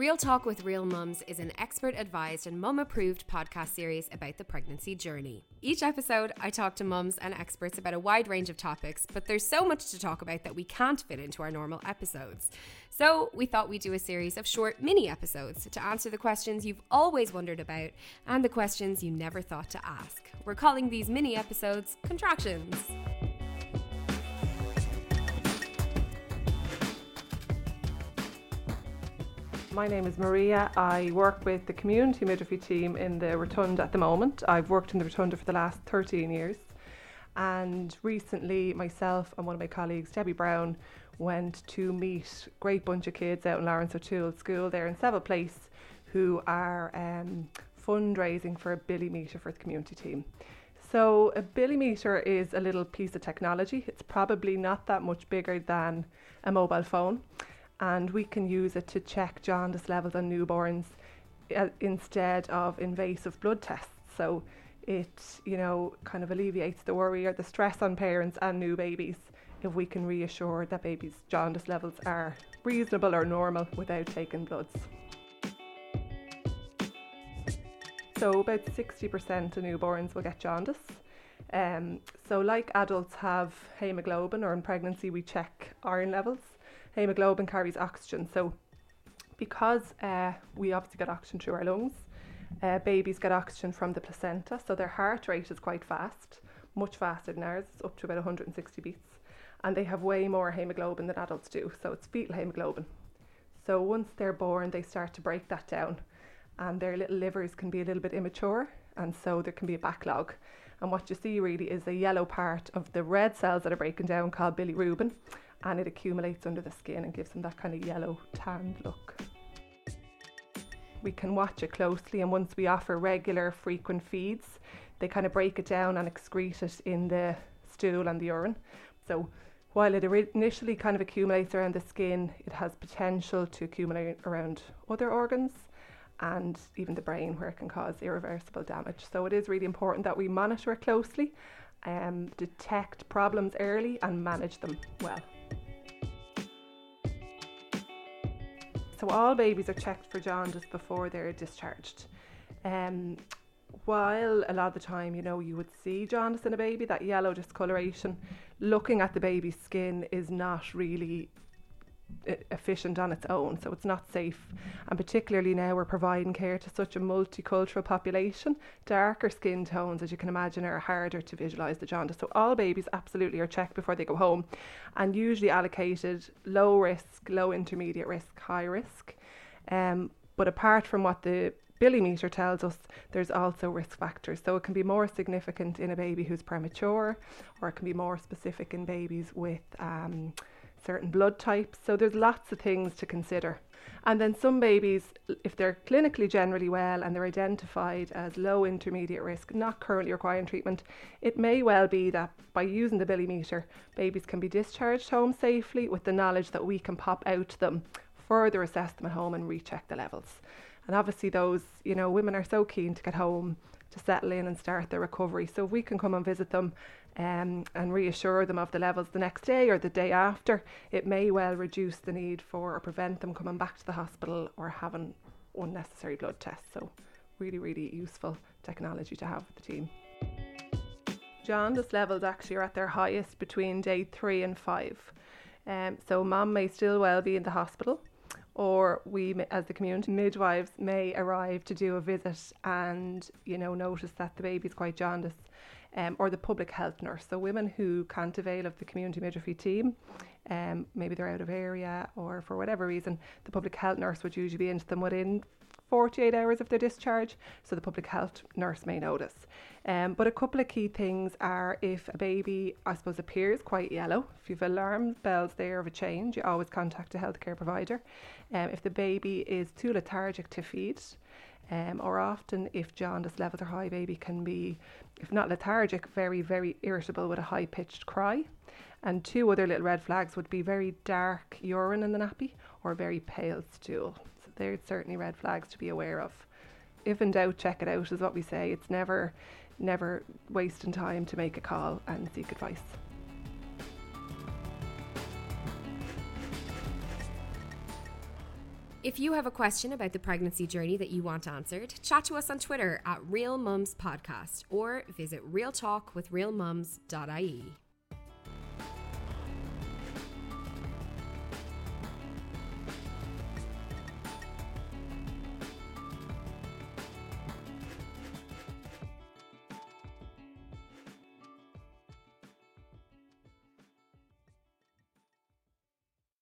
Real Talk with Real Mums is an expert advised and mum approved podcast series about the pregnancy journey. Each episode, I talk to mums and experts about a wide range of topics, but there's so much to talk about that we can't fit into our normal episodes. So, we thought we'd do a series of short mini episodes to answer the questions you've always wondered about and the questions you never thought to ask. We're calling these mini episodes Contractions. My name is Maria. I work with the community midwifery team in the Rotunda at the moment. I've worked in the Rotunda for the last 13 years. And recently, myself and one of my colleagues, Debbie Brown, went to meet a great bunch of kids out in Laurence O'Toole School there in Seville Place who are um, fundraising for a Bili Meter for the community team. So, a Bili Meter is a little piece of technology. It's probably not that much bigger than a mobile phone and we can use it to check jaundice levels on newborns uh, instead of invasive blood tests. So it, you know, kind of alleviates the worry or the stress on parents and new babies if we can reassure that babies' jaundice levels are reasonable or normal without taking bloods. So about 60% of newborns will get jaundice. Um, so like adults have hemoglobin or in pregnancy we check iron levels hemoglobin carries oxygen. So, because uh, we obviously get oxygen through our lungs, uh, babies get oxygen from the placenta, so their heart rate is quite fast, much faster than ours. It's up to about 160 beats, and they have way more hemoglobin than adults do. So it's fetal hemoglobin. So once they're born, they start to break that down, and their little livers can be a little bit immature, and so there can be a backlog. And what you see really is a yellow part of the red cells that are breaking down called bilirubin, and it accumulates under the skin and gives them that kind of yellow tanned look. We can watch it closely, and once we offer regular, frequent feeds, they kind of break it down and excrete it in the stool and the urine. So while it initially kind of accumulates around the skin, it has potential to accumulate around other organs and even the brain, where it can cause irreversible damage. So it is really important that we monitor it closely, um, detect problems early, and manage them well. So all babies are checked for jaundice before they're discharged. Um, while a lot of the time, you know, you would see jaundice in a baby, that yellow discoloration, looking at the baby's skin is not really efficient on its own, so it's not safe. And particularly now, we're providing care to such a multicultural population. Darker skin tones, as you can imagine, are harder to visualise the jaundice. So all babies absolutely are checked before they go home, and usually allocated low risk, low intermediate risk, high risk. Um, but apart from what the Bili meter tells us there's also risk factors. So it can be more significant in a baby who's premature, or it can be more specific in babies with um, certain blood types. So there's lots of things to consider. And then some babies, if they're clinically generally well and they're identified as low intermediate risk, not currently requiring treatment, it may well be that by using the Bili meter, babies can be discharged home safely with the knowledge that we can pop out to them, further assess them at home and recheck the levels. And obviously, those, you know, women are so keen to get home to settle in and start their recovery. So if we can come and visit them um, and reassure them of the levels the next day or the day after, it may well reduce the need for or prevent them coming back to the hospital or having unnecessary blood tests. So, really, really useful technology to have with the team. Jaundice levels actually are at their highest between day three and five. Um, so, mom may still well be in the hospital, or we, as the community midwives, may arrive to do a visit and you know notice that the baby's quite jaundiced um, or the public health nurse. So women who can't avail of the community midwifery team, um, maybe they're out of area or for whatever reason, the public health nurse would usually be into them within 48 hours of their discharge, so the public health nurse may notice. Um, but a couple of key things are if a baby, I suppose, appears quite yellow, if you've alarm bells there of a change, you always contact a healthcare provider. Um, if the baby is too lethargic to feed, um, or often if jaundice levels are high, baby can be, if not lethargic, very, very irritable with a high pitched cry. And two other little red flags would be very dark urine in the nappy or very pale stool. So they're certainly red flags to be aware of. If in doubt, check it out, is what we say. It's never, never wasting time to make a call and seek advice. If you have a question about the pregnancy journey that you want answered, chat to us on Twitter at Real Mums Podcast or visit realtalkwithrealmums.ie.